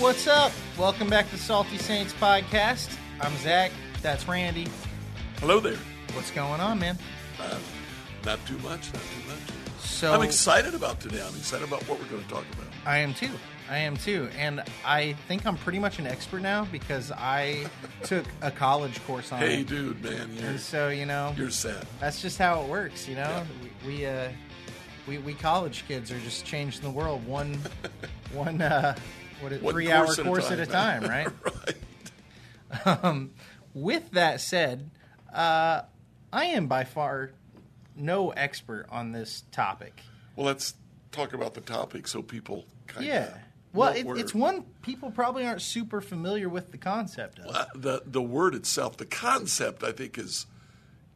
What's up? Welcome back to Salty Saints Podcast. I'm Zach. That's Randy. Hello there. What's going on, man? Uh, not too much, not too much. So I'm excited about today. I'm excited about what we're going to talk about. I am too. I am too. And I think I'm pretty much an expert now because I took a college course on Hey, it. dude, man, you're, And so, you know, you're set. that's just how it works, you know? We, we uh we, we college kids are just changing the world one one uh what is One three hour course at a course at a time. time, right? right. Um, with that said, uh, I am by far no expert on this topic. Well, let's talk about the topic so people kind of. Yeah. Well, it, it's one people probably aren't super familiar with the concept of. Uh, the the word itself, the concept, I think, is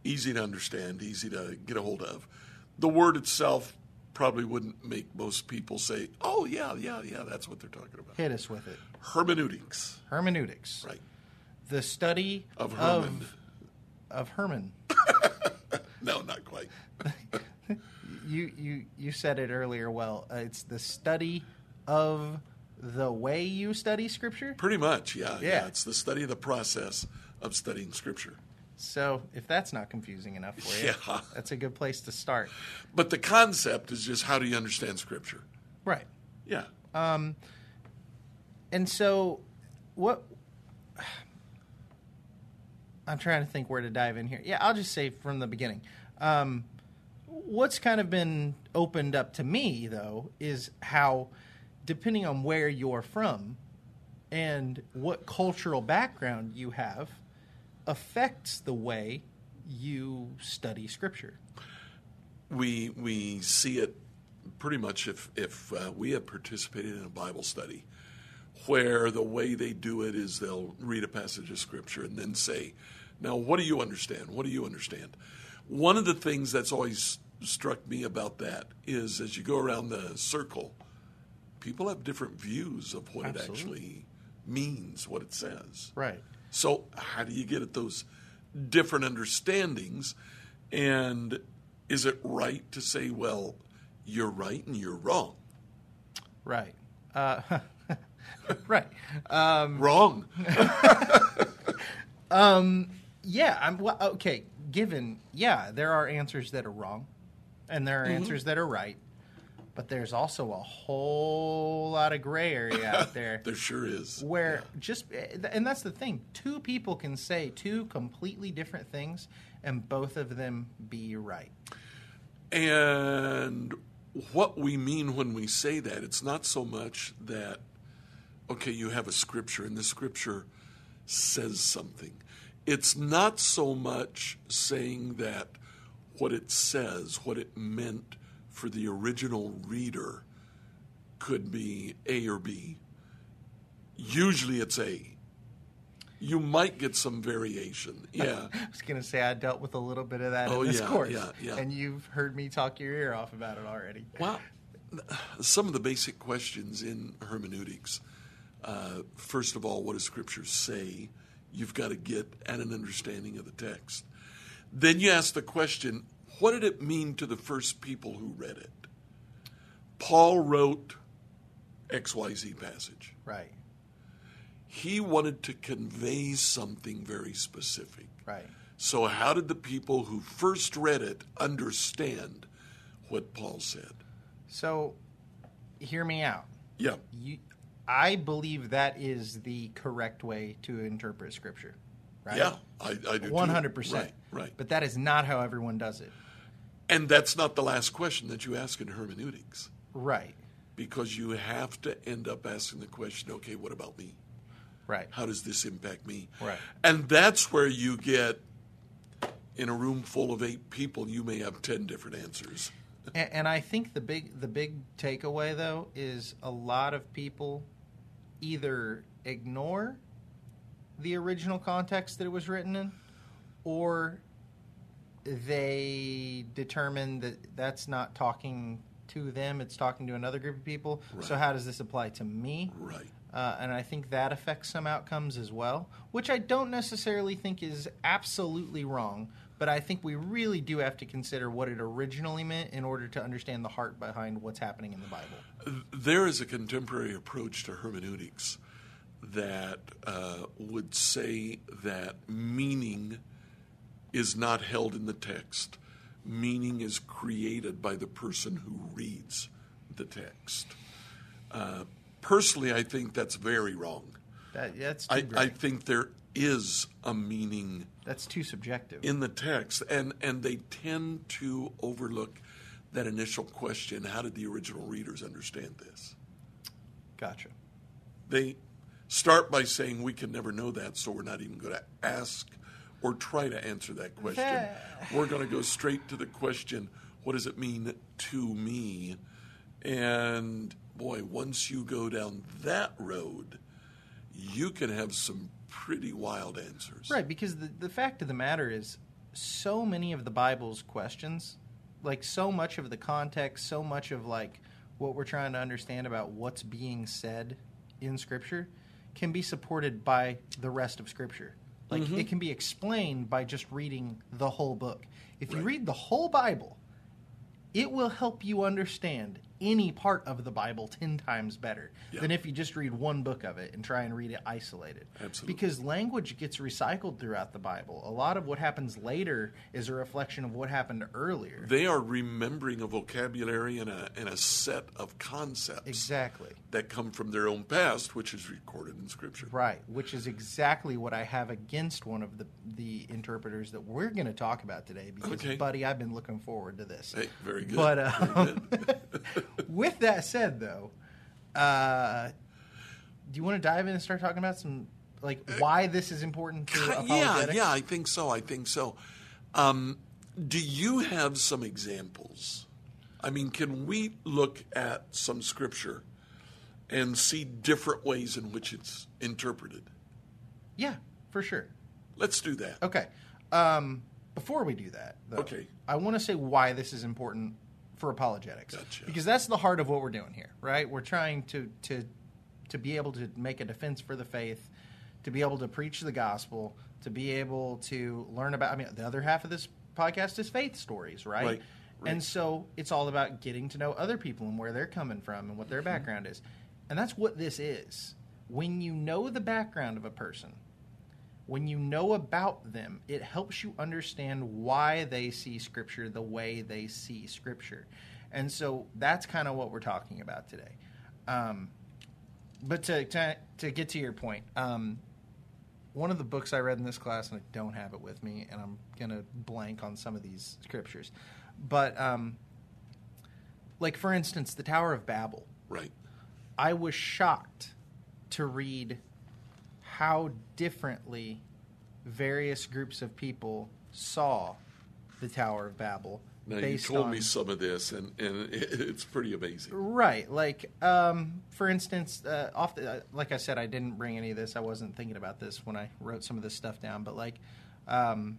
easy to understand, easy to get a hold of. The word itself probably wouldn't make most people say, "Oh, yeah, yeah, yeah, that's what they're talking about." Hit us with it. Hermeneutics, Hermeneutics, right? the study Of Herman. of, of Herman. No, not quite. You you you said it earlier. Well, uh, it's the study of the way you study Scripture. Pretty much, yeah, yeah. Yeah. It's the study of the process of studying Scripture. So if that's not confusing enough for you, Yeah. that's a good place to start. But the concept is just how do you understand Scripture? Right. Yeah. And so, what? I'm trying to think where to dive in here. Yeah, I'll just say from the beginning. Um, what's kind of been opened up to me, though, is how, depending on where you're from and what cultural background you have, affects the way you study Scripture. we we see it pretty much if if uh, we have participated in a Bible study where the way they do it is they'll read a passage of scripture and then say, "Now, what do you understand? What do you understand?" One of the things that's always struck me about that is as you go around the circle, people have different views of what it actually means, what it says. Right. So, how do you get at those different understandings? And is it right to say, well, you're right and you're wrong? Right. Uh, right. Um, Wrong. Yeah, I'm well, okay. Given, yeah, there are answers that are wrong, and there are Mm-hmm. answers that are right, but there's also a whole lot of gray area out there there sure is. where just, eh, and that's the thing. Two people can say two completely different things, and both of them be right. And what we mean when we say that, it's not so much that, okay, you have a scripture and the scripture says something. It's not so much saying that what it says, what it meant for the original reader, could be A or B. Usually it's A. You might get some variation. Yeah. I was going to say I dealt with a little bit of that Oh, in this yeah, course, yeah, yeah. and you've heard me talk your ear off about it already. Well, some of the basic questions in hermeneutics. Uh, first of all, what does Scripture say? You've got to get at an understanding of the text. Then you ask the question what did it mean to the first people who read it? Paul wrote XYZ passage. Right. He wanted to convey something very specific. Right. So, how did the people who first read it understand what Paul said? So, hear me out. Yeah. you, I believe that is the correct way to interpret Scripture. Right? Yeah, I, I do. One hundred percent. Right, right. But that is not how everyone does it. And that's not the last question that you ask in hermeneutics, Right. because you have to end up asking the question, okay, what about me? Right. How does this impact me? Right. And that's where you get in a room full of eight people, you may have ten different answers. And, and I think the big the big takeaway though is a lot of people either ignore the original context that it was written in, or they determine that that's not talking to them; it's talking to another group of people. So how does this apply to me? Right. Uh, and I think that affects some outcomes as well, which I don't necessarily think is absolutely wrong. But I think we really do have to consider what it originally meant in order to understand the heart behind what's happening in the Bible. There is a contemporary approach to hermeneutics that uh, would say that meaning is not held in the text. Meaning is created by the person who reads the text. Uh, personally, I think that's very wrong. That, that's I. I think there is a meaning that's too subjective. in the text, and, and they tend to overlook that initial question how did the original readers understand this? gotcha. They start by saying we can never know that, so we're not even going to ask or try to answer that question. We're going to go straight to the question what does it mean to me? And boy, once you go down that road, you can have some pretty wild answers. Right, because the, the fact of the matter is, so many of the Bible's questions, like so much of the context, so much of like what we're trying to understand about what's being said in Scripture, can be supported by the rest of Scripture. Like Mm-hmm. it can be explained by just reading the whole book. If you read the whole Bible, it will help you understand any part of the Bible 10 times better Yeah. than if you just read one book of it and try and read it isolated. Absolutely. Because language gets recycled throughout the Bible. A lot of what happens later is a reflection of what happened earlier. They are remembering a vocabulary and a, and a set of concepts Exactly. that come from their own past, which is recorded in Scripture. Right, which is exactly what I have against one of the the interpreters that we're going to talk about today. Because, Okay. buddy, I've been looking forward to this. Hey, very good. But Very um, good. with that said, though, uh, do you want to dive in and start talking about some like why this is important to yeah, apologetics? yeah, I think so. I think so. Um, do you have some examples? I mean, can we look at some scripture and see different ways in which it's interpreted? yeah, for sure. Let's do that. Okay. Um, before we do that, though, Okay. I want to say why this is important for apologetics, Gotcha. because that's the heart of what we're doing here, right? We're trying to to to be able to make a defense for the faith, to be able to preach the gospel, to be able to learn about. I mean, the other half of this podcast is faith stories, right? Right, right. And so it's all about getting to know other people and where they're coming from and what their mm-hmm. background is, and that's what this is. When you know the background of a person, when you know about them, it helps you understand why they see Scripture the way they see Scripture. And so that's kind of what we're talking about today. Um, but to, to, to get to your point, um, one of the books I read in this class, and I don't have it with me, and I'm going to blank on some of these scriptures. But, um, like, for instance, the Tower of Babel. Right. I was shocked to read how differently various groups of people saw the Tower of Babel. Now, you told on, me some of this, and, and it, it's pretty amazing. Right, like um, for instance, uh, off the, uh, like I said, I didn't bring any of this. I wasn't thinking about this when I wrote some of this stuff down. But like, um,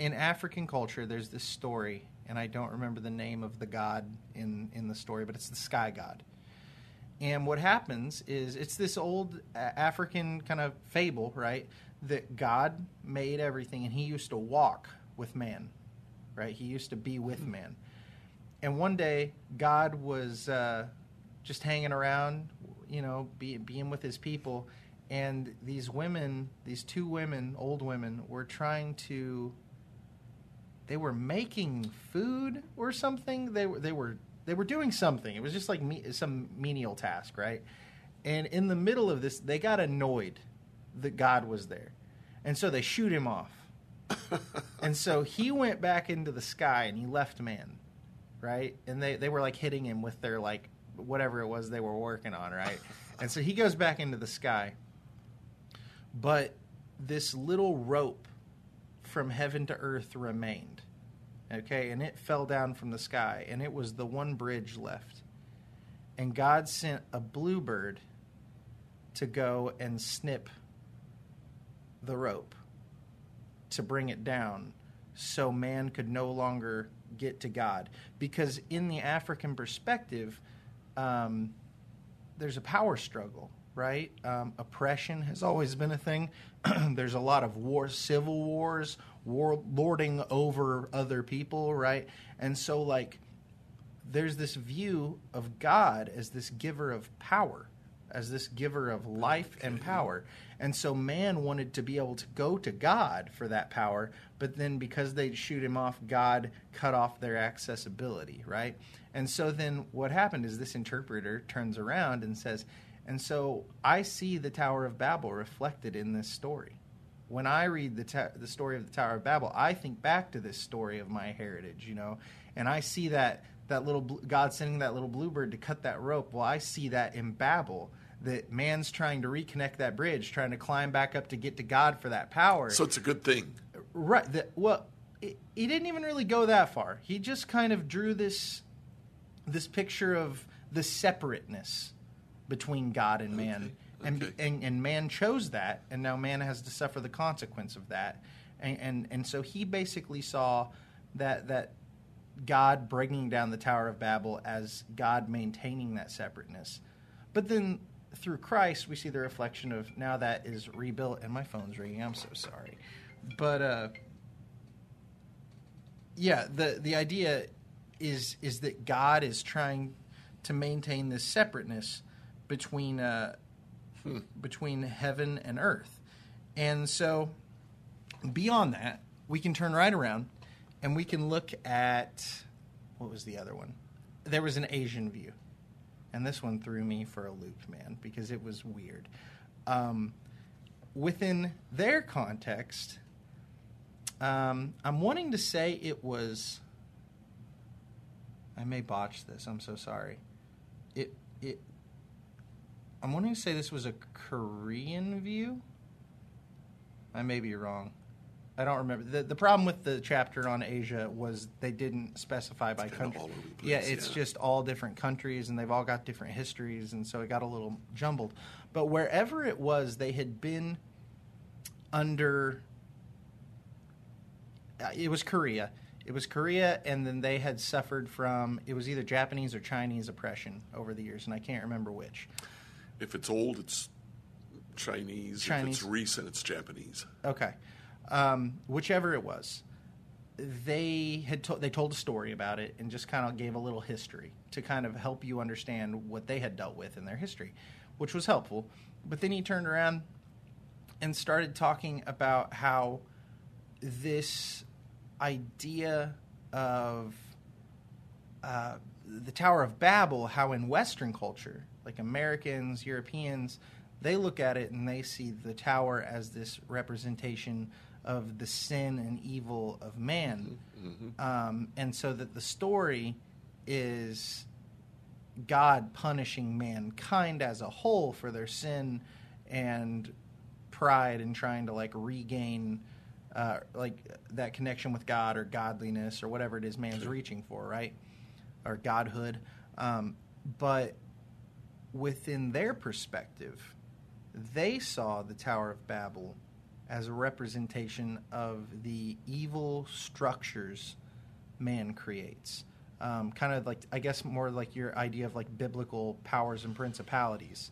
in African culture, there's this story, and I don't remember the name of the god in in the story, but it's the sky god. And what happens is it's this old uh, African kind of fable, right? That God made everything, and He used to walk with man, right? He used to be with man. And one day, God was uh, just hanging around, you know, be, being with His people, and these women, these two women, old women, were trying to. They were making food or something. They were they were they were doing something. It was just like me, some menial task, right? And in the middle of this, they got annoyed that God was there, and so they shoot him off. and so he went back into the sky and he left man, right? And they they were like hitting him with their like whatever it was they were working on, right? and so he goes back into the sky, but this little rope from heaven to earth remained. Okay, and it fell down from the sky, and it was the one bridge left. And God sent a bluebird to go and snip the rope to bring it down so man could no longer get to God. Because in the African perspective, um, there's a power struggle, right? Um, oppression has always been a thing. there's a lot of war, civil wars, war lording over other people, right? And so, like, there's this view of God as this giver of power. as this giver of life and power. And so man wanted to be able to go to God for that power, but then because they'd shoot him off, God cut off their accessibility, right? And so then what happened is this interpreter turns around and says, and so I see the Tower of Babel reflected in this story. When I read the, ta- the story of the Tower of Babel, I think back to this story of my heritage, you know, and I see that that little bl- God sending that little bluebird to cut that rope. Well, I see that in Babel that man's trying to reconnect that bridge, trying to climb back up to get to God for that power. So it's a good thing. Right. The, well, it, he didn't even really go that far. He just kind of drew this this picture of the separateness between God and man, Okay, and, okay. and and man chose that, and now man has to suffer the consequence of that, and and, and so he basically saw that that God bringing down the Tower of Babel as God maintaining that separateness, but then through Christ we see the reflection of now that is rebuilt, and my phone's ringing. I'm so sorry, but uh, yeah, the the idea is is that God is trying to maintain this separateness between uh, between heaven and earth, and so beyond that, we can turn right around and we can look at what was the other one? There was an Asian view, and this one threw me for a loop, man, because it was weird. Um, within their context, um, I'm wanting to say it was. I may botch this. I'm so sorry. It it. I'm wanting to say this was a Korean view. I may be wrong. I don't remember. The, the problem with the chapter on Asia was they didn't specify by country. all over the place, yeah, it's yeah. just all different countries and they've all got different histories, and so it got a little jumbled. But wherever it was, they had been under. uh, It was Korea. It was Korea, and then they had suffered from. It was either Japanese or Chinese oppression over the years, and I can't remember which. If it's old, it's Chinese. If it's recent, it's Japanese. Okay, um, whichever it was, they had to- they told a story about it and just kind of gave a little history to kind of help you understand what they had dealt with in their history, which was helpful. But then he turned around and started talking about how this idea of uh, the Tower of Babel, how in Western culture, like Americans, Europeans, they look at it and they see the tower as this representation of the sin and evil of man. Um, and so that the story is God punishing mankind as a whole for their sin and pride and trying to like regain uh, like that connection with God or godliness or whatever it is man's reaching for, right? Or godhood. Um, but within their perspective, they saw the Tower of Babel as a representation of the evil structures man creates. Um, kind of like, I guess, more like your idea of like biblical powers and principalities.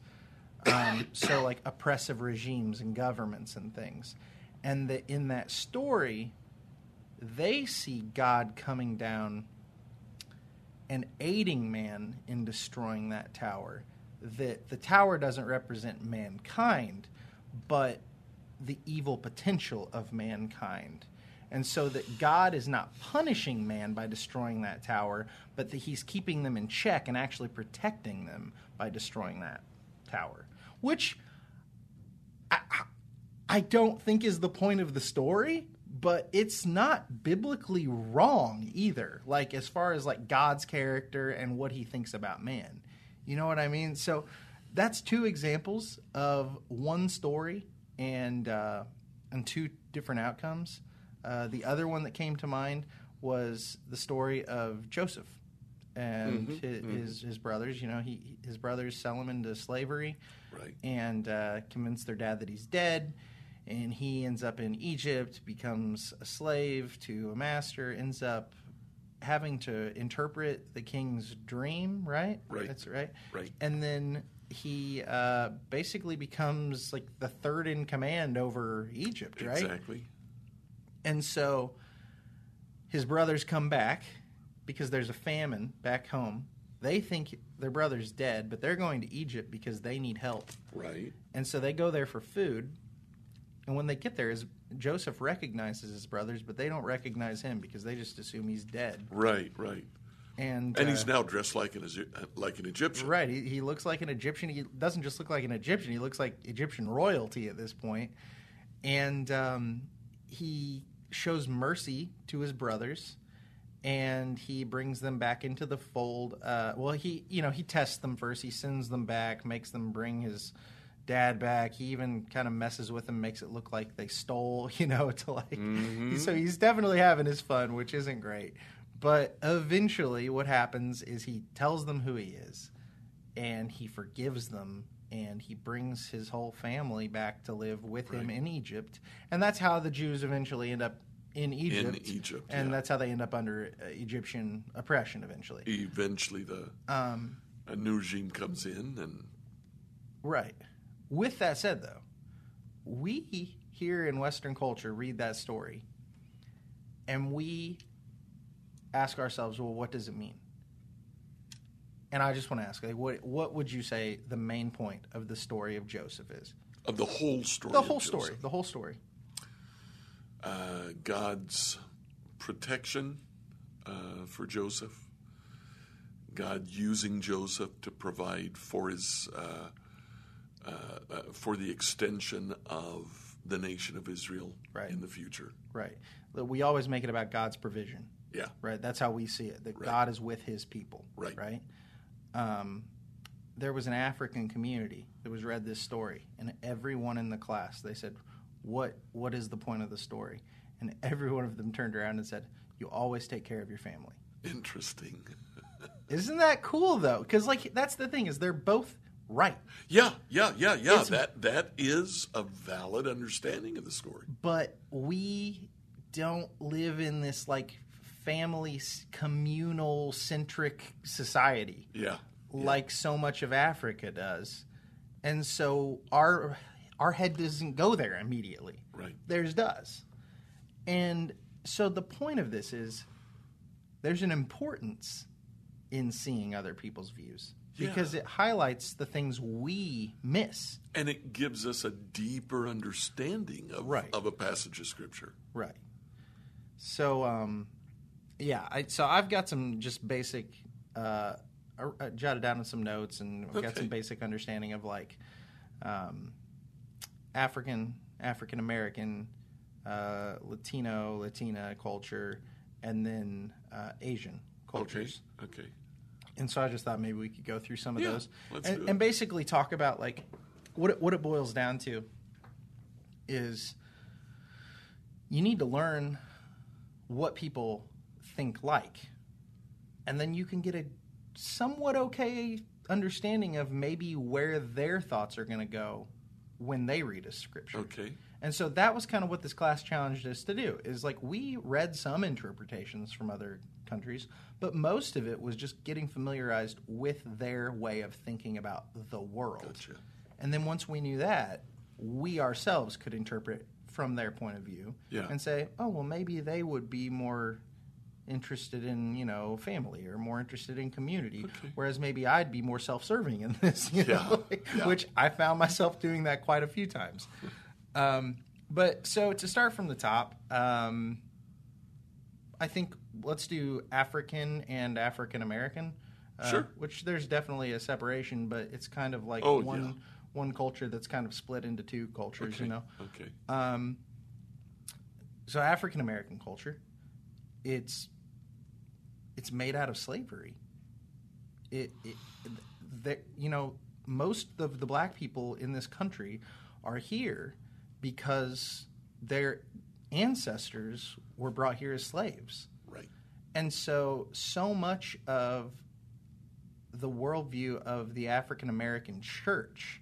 Um, so, like oppressive regimes and governments and things. And that in that story, they see God coming down and aiding man in destroying that tower. That the tower doesn't represent mankind, but the evil potential of mankind. And so that God is not punishing man by destroying that tower, but that he's keeping them in check and actually protecting them by destroying that tower. Which I, I- don't think is the point of the story, but it's not biblically wrong either. Like as far as like God's character and what he thinks about man. You know what I mean? So that's two examples of one story and uh, and two different outcomes. Uh, the other one that came to mind was the story of Joseph and his, his his brothers. You know, he his brothers sell him into slavery, Right. and uh, convince their dad that he's dead. And he ends up in Egypt, becomes a slave to a master, ends up having to interpret the king's dream, right? Right. That's right. Right. And then he uh, basically becomes like the third in command over Egypt, right? Exactly. And so his brothers come back because there's a famine back home, They think their brother's dead, but they're going to Egypt because they need help. Right. And so they go there for food. And when they get there, is Joseph recognizes his brothers, but they don't recognize him because they just assume he's dead. Right. Right. And And he's uh, now dressed like an like an Egyptian. right. He, he looks like an Egyptian. He doesn't just look like an Egyptian. He looks like Egyptian royalty at this point. And um, he shows mercy to his brothers, and he brings them back into the fold. Uh, well, he you know he tests them first. He sends them back, makes them bring his dad back. He even kind of messes with them, makes it look like they stole. You know, to like so he's definitely having his fun, which isn't great. But eventually, what happens is he tells them who he is, and he forgives them, and he brings his whole family back to live with him in Egypt, and that's how the Jews eventually end up in Egypt. Egypt, and yeah. that's how they end up under uh, Egyptian oppression eventually. Eventually, the Um, a new regime comes in, and Right. With that said, though, we here in Western culture read that story and we ask ourselves, well, what does it mean? And I just want to ask, like, what what would you say the main point of the story of Joseph is? of the whole story. The whole story. The whole story. uh, God's protection uh, for Joseph, God using Joseph to provide for his uh, uh, uh, for the extension of the nation of Israel Right. in the future. Right. We always make it about God's provision. Yeah, Right. That's how we see it. That Right. God is with His people. Right. Right. Um, there was an African community that was read this story, and everyone in the class they said, "What What is the point of the story?" And every one of them turned around and said, "You always take care of your family." interesting. Isn't that cool though? Because like that's the thing is they're both right, Yeah, yeah, yeah, yeah. It's- that that is a valid understanding of the story. but we don't live in this like family communal centric society. Yeah, like so much of Africa does. And so our our head doesn't go there immediately. Right. Theirs does. And so the point of this is there's an importance in seeing other people's views because Yeah. it highlights the things we miss. and it gives us a deeper understanding of Right. of a passage of scripture. Right. So, um, yeah. I, so I've got some just basic, uh, I, I jotted down in some notes, and I've got some basic understanding of like um, African, African American, uh, Latino, Latina culture, and then uh, Asian cultures. Okay, okay. And so I just thought maybe we could go through some of Yeah, those and, and basically talk about like what it, what it boils down to is you need to learn what people think like, and then you can get a somewhat okay understanding of maybe where their thoughts are going to go when they read a scripture. Okay. And so that was kind of what this class challenged us to do is like we read some interpretations from other countries, but most of it was just getting familiarized with their way of thinking about the world. Gotcha. And then once we knew that, we ourselves could interpret from their point of view Yeah. and say, "Oh, well maybe they would be more interested in, you know, family or more interested in community, Okay. whereas maybe I'd be more self-serving in this, you Yeah. know, Yeah. which I found myself doing that quite a few times. Um, but so to start from the top, um, I think let's do African and African American. Uh, Sure. Which there's definitely a separation, but it's kind of like Oh, one yeah. one culture that's kind of split into two cultures. Okay. You know. Okay. Um, so African American culture, it's it's made out of slavery. It, it that you know most of the black people in this country are here because their ancestors were brought here as slaves. And so, so much of the worldview of the African American church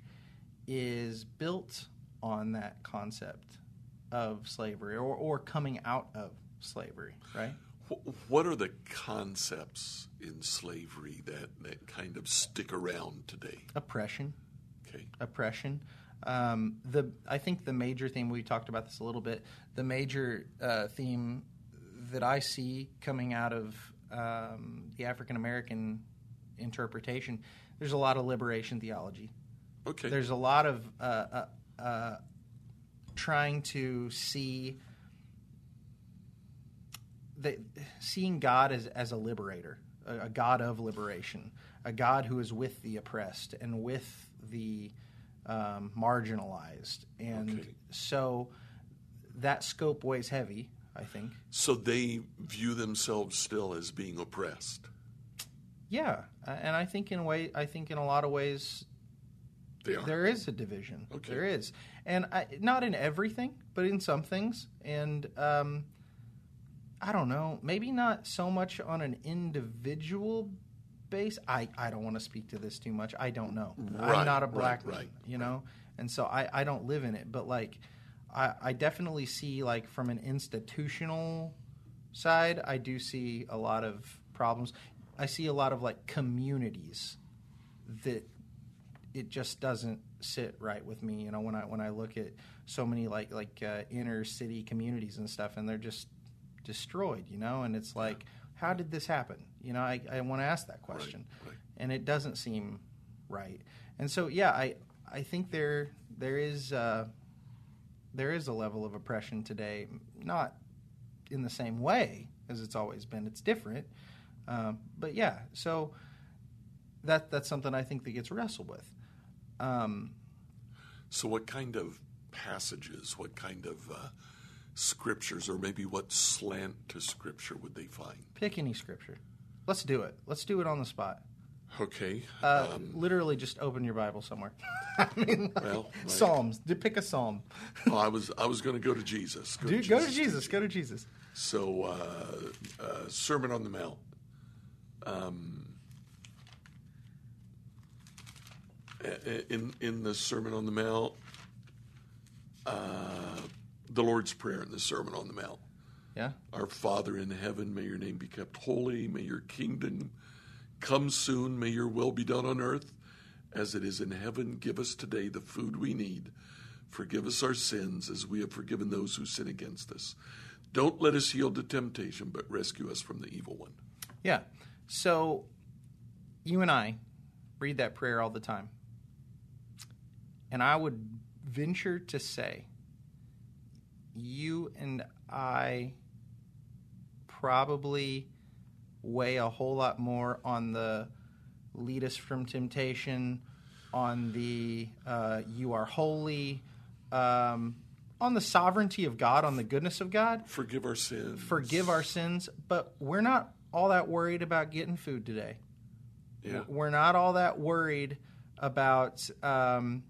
is built on that concept of slavery or, or coming out of slavery, right? What are the concepts in slavery that, that kind of stick around today? Oppression, Okay. oppression. Um, the I think the major theme we talked about this a little bit. The major uh, theme that I see coming out of um, the African American interpretation. There's a lot of liberation theology. Okay. There's a lot of uh, uh, uh, trying to see the, seeing God as, as a liberator, a, a God of liberation, a God who is with the oppressed and with the um, marginalized, and Okay. so that scope weighs heavy. I think. so they view themselves still as being oppressed. Yeah, and I think in a way, I think in a lot of ways, there is a division. Okay. There is, and I, not in everything, but in some things. And um, I don't know, maybe not so much on an individual base. I, I don't want to speak to this too much. I don't know. Right, I'm not a right, black man, right, you know, and so I, I don't live in it. But like, I, I definitely see like from an institutional side, I do see a lot of problems. I see a lot of like communities that it just doesn't sit right with me. You know, when I when I look at so many like like uh, inner city communities and stuff, and they're just destroyed. You know, and it's like, how did this happen? You know, I, I want to ask that question, right. and it doesn't seem right. And so, yeah, I I think there there is uh, there is a level of oppression today, not in the same way as it's always been. It's different, um, but yeah. So that that's something I think that gets wrestled with. Um, So, what kind of passages, what kind of uh, scriptures, or maybe what slant to scripture would they find? pick any scripture. Let's do it. Let's do it on the spot. Okay. Uh, um, literally, just open your Bible somewhere. I mean, like, Well, right. Psalms. Pick a psalm. oh, I was I was going to go to Jesus. Go Dude, go to Jesus. Go to Jesus. So, uh, uh, Sermon on the Mount. Um, in in the Sermon on the Mount, uh, the Lord's Prayer in the Sermon on the Mount. Yeah. Our Father in heaven, may your name be kept holy. May your kingdom come soon. May your will be done on earth as it is in heaven. Give us today the food we need. Forgive us our sins as we have forgiven those who sin against us. Don't let us yield to temptation, but rescue us from the evil one. Yeah. So you and I read that prayer all the time. And I would venture to say you and I probably weigh a whole lot more on the lead us from temptation, on the uh, you are holy, um, on the sovereignty of God, on the goodness of God Forgive our sins. forgive our sins, but we're not all that worried about getting food today. Yeah. We're not all that worried about, um,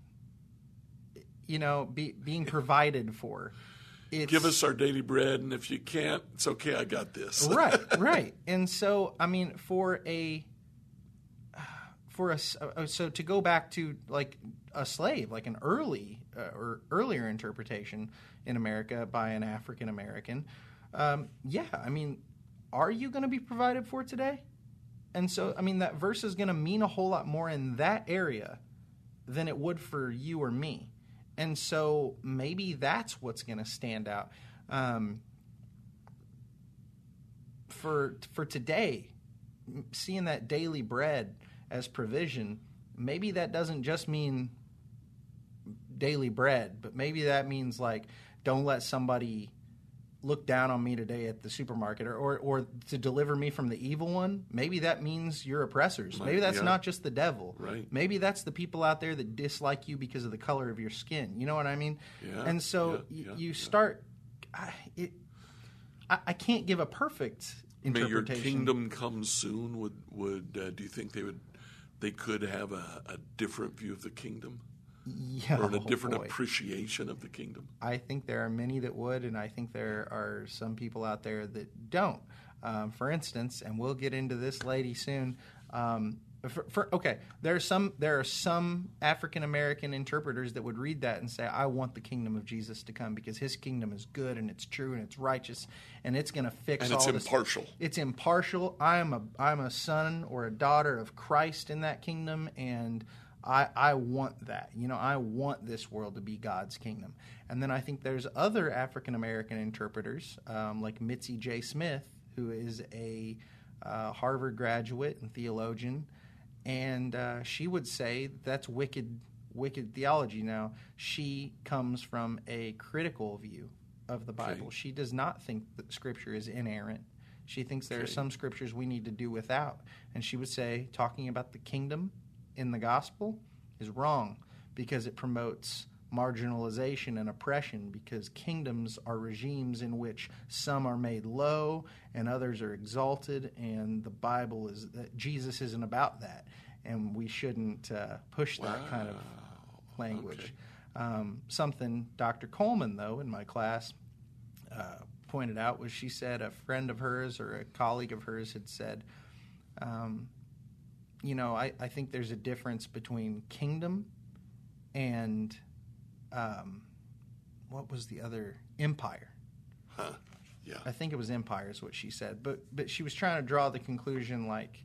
you know, be, being provided for. It's, Give us our daily bread, and if you can't, it's okay. I got this. right, right. And so, I mean, for a for a s- uh, so to go back to like a slave, like an early uh, or earlier interpretation in America by an African American, um, yeah, I mean, are you going to be provided for today? And so, I mean, that verse is going to mean a whole lot more in that area than it would for you or me. And so maybe that's what's going to stand out. Um, for for today, seeing that daily bread as provision, maybe that doesn't just mean daily bread, but maybe that means like don't let somebody look down on me today at the supermarket or, or, or to deliver me from the evil one. Maybe that means your oppressors. Maybe that's yeah. not just the devil. Right. Maybe that's the people out there that dislike you because of the color of your skin. You know what I mean? Yeah, and so yeah, y- you start. I, it, I, I can't give a perfect May your interpretation. kingdom come soon. Would would uh, do you think they would they could have a, a different view of the kingdom yeah, or a oh different boy. appreciation of the kingdom? I think there are many that would, and I think there are some people out there that don't. Um, for instance, and we'll get into this lady soon. Um, for, for, okay, there are some there are some African American interpreters that would read that and say, "I want the kingdom of Jesus to come because His kingdom is good and it's true and it's righteous and it's going to fix all. And it's this." impartial. It's impartial. I am a I'm a son or a daughter of Christ in that kingdom, and I I want that. You know, I want this world to be God's kingdom. And then I think there's other African American interpreters um, like Mitzi J. Smith, who is a uh, Harvard graduate and theologian, and uh, she would say that's wicked, wicked theology. Now she comes from a critical view of the Bible. Okay. She does not think that Scripture is inerrant. She thinks there are some scriptures we need to do without, and she would say talking about the kingdom in the gospel is wrong because it promotes marginalization and oppression because kingdoms are regimes in which some are made low and others are exalted and the bible is that jesus isn't about that and we shouldn't uh, push that kind of language. Um, something dr coleman though in my class uh, pointed out was she said a friend of hers or a colleague of hers had said um, you know I, I think there's a difference between kingdom and um, what was the other empire Huh. Yeah. i think it was empire is what she said but but she was trying to draw the conclusion like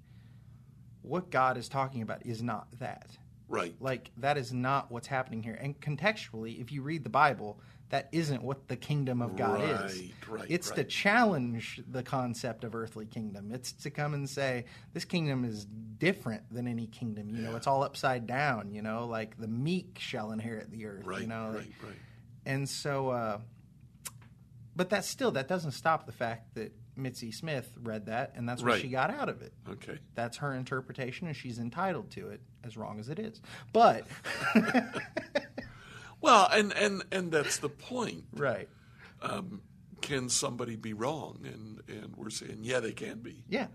what god is talking about is not that Right. like that is not what's happening here and contextually if you read the bible that isn't what the kingdom of god is Right, right, it's to challenge the concept of earthly kingdom it's to come and say this kingdom is different than any kingdom you know it's all upside down you know like the meek shall inherit the earth Right. you know right. Right. and so uh, but that still that doesn't stop the fact that mitzi smith read that and that's what Right. she got out of it Okay. that's her interpretation and she's entitled to it as wrong as it is but Well, and and and that's the point. right. Can somebody be wrong? And and we're saying, yeah, they can be. yeah.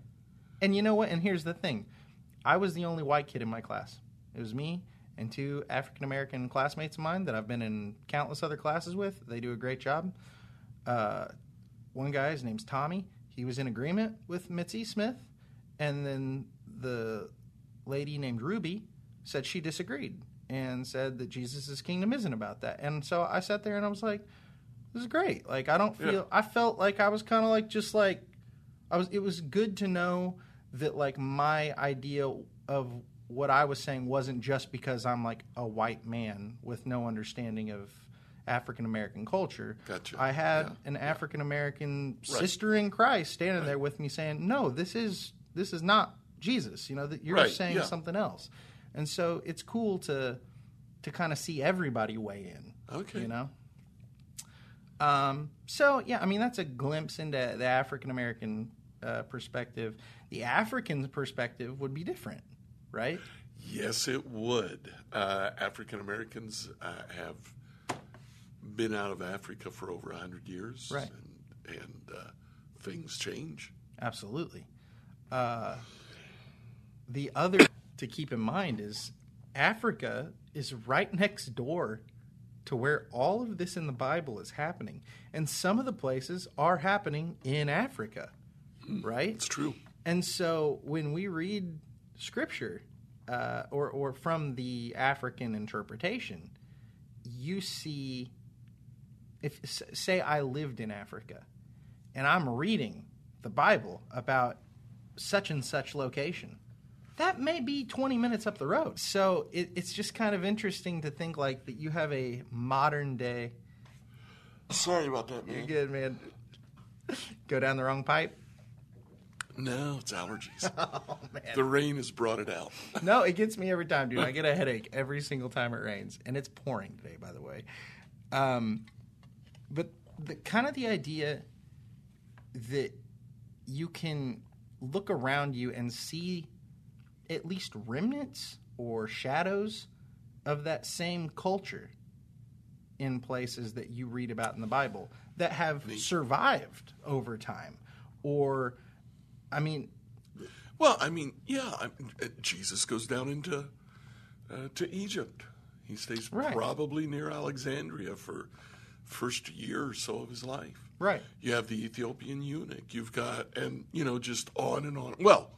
And you know what? And here's the thing. I was the only white kid in my class. It was me and two african american classmates of mine that i've been in countless other classes with. They do a great job. Uh, one guy his name's tommy. He was in agreement with mitzi smith. And then the lady named ruby said she disagreed and said that jesus' kingdom isn't about that and so i sat there and i was like this is great like i don't feel Yeah. i felt like i was kind of like just like i was it was good to know that like my idea of what i was saying wasn't just because i'm like a white man with no understanding of african american culture Gotcha. i had Yeah. an african american Right. sister in christ standing there with me saying no this is this is not jesus you know that you're Right, saying yeah. something else and so it's cool to to kind of see everybody weigh in Okay. you know um, so yeah i mean that's a glimpse into the african american uh, perspective the african perspective would be different right Yes, it would. Uh, African Americans uh, have been out of Africa for over hundred years, Right. And, and uh, things change. Absolutely. Uh, the other to keep in mind is Africa is right next door to where all of this in the Bible is happening. And some of the places are happening in Africa, right? It's true. And so when we read scripture, uh, or, or from the African interpretation, you see, if say I lived in Africa, and I'm reading the Bible about such and such location, that may be 20 minutes up the road. So it, it's just kind of interesting to think like that you have a modern day. Sorry about that, You're man. good, man. Go down the wrong pipe. No, it's allergies. Oh man. the rain has brought it out. No, it gets me every time, dude. I get a headache every single time it rains, and it's pouring today, by the way. Um, but the kind of the idea that you can look around you and see at least remnants or shadows of that same culture in places that you read about in the Bible that have survived over time, or I mean, Well, I mean, yeah, I, uh, Jesus goes down into uh, to Egypt. He stays Right. probably near Alexandria for first year or so of his life. right? You have the Ethiopian eunuch. You've got, and you know, just on and on. Well,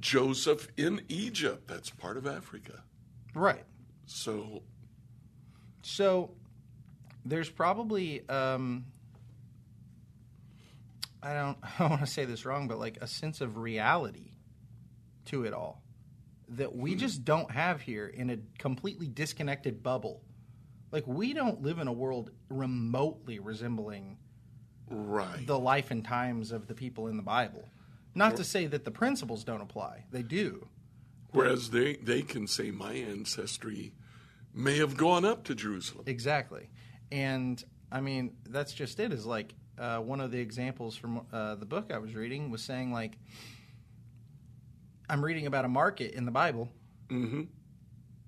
Joseph in Egypt. That's part of Africa. Right. So So there's probably um, I don't I don't want to say this wrong, but like a sense of reality to it all that we just don't have here in a completely disconnected bubble. Like we don't live in a world remotely resembling right, the life and times of the people in the Bible. Not to say that the principles don't apply; they do. Whereas they, they can say, my ancestry may have gone up to Jerusalem. Exactly. And I mean, that's just it. Is like uh, one of the examples from uh, the book I was reading was saying, like, I'm reading about a market in the Bible. Mm-hmm.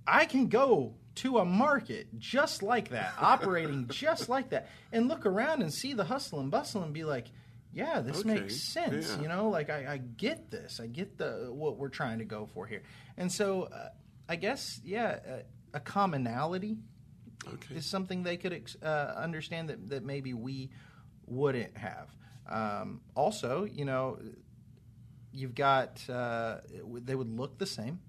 I can go to a market just like that, operating just like that, and look around and see the hustle and bustle and be like, yeah, this Okay, makes sense. yeah. You know, like I, I get this. I get the what we're trying to go for here. And so, uh, I guess, yeah, uh, a commonality Okay. is something they could ex- uh, understand that, that maybe we wouldn't have. Um, also, you know, you've got uh, they would look the same.